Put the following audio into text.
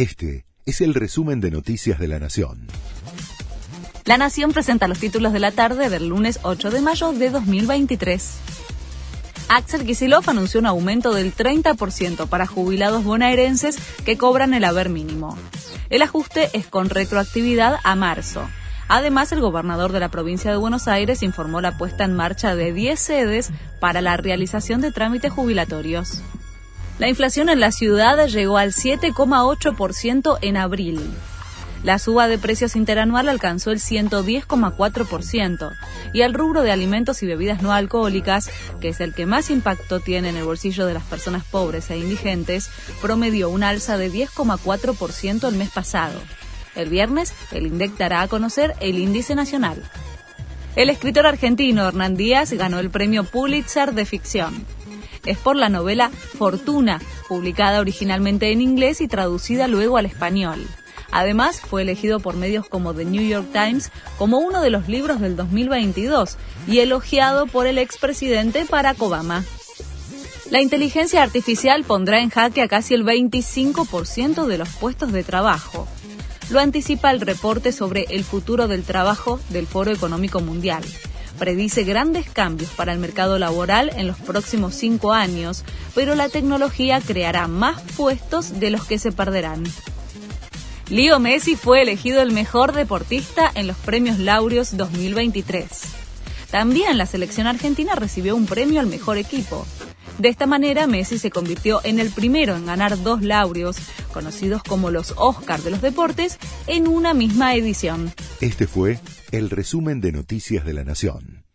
Este es el resumen de Noticias de la Nación. La Nación presenta los títulos de la tarde del lunes 8 de mayo de 2023. Axel Kicillof anunció un aumento del 30% para jubilados bonaerenses que cobran el haber mínimo. El ajuste es con retroactividad a marzo. Además, el gobernador de la provincia de Buenos Aires informó la puesta en marcha de 10 sedes para la realización de trámites jubilatorios. La inflación en la ciudad llegó al 7,8% en abril. La suba de precios interanual alcanzó el 110,4% y el rubro de alimentos y bebidas no alcohólicas, que es el que más impacto tiene en el bolsillo de las personas pobres e indigentes, promedió un alza de 10,4% el mes pasado. El viernes, el INDEC dará a conocer el índice nacional. El escritor argentino Hernán Díaz ganó el premio Pulitzer de ficción es por la novela Fortuna, publicada originalmente en inglés y traducida luego al español. Además, fue elegido por medios como The New York Times como uno de los libros del 2022 y elogiado por el expresidente Barack Obama. La inteligencia artificial pondrá en jaque a casi el 25% de los puestos de trabajo. Lo anticipa el reporte sobre el futuro del trabajo del Foro Económico Mundial predice grandes cambios para el mercado laboral en los próximos cinco años, pero la tecnología creará más puestos de los que se perderán. Leo Messi fue elegido el mejor deportista en los premios Laureos 2023. También la selección argentina recibió un premio al mejor equipo. De esta manera, Messi se convirtió en el primero en ganar dos laureos, conocidos como los Oscars de los deportes, en una misma edición. Este fue el resumen de Noticias de la Nación.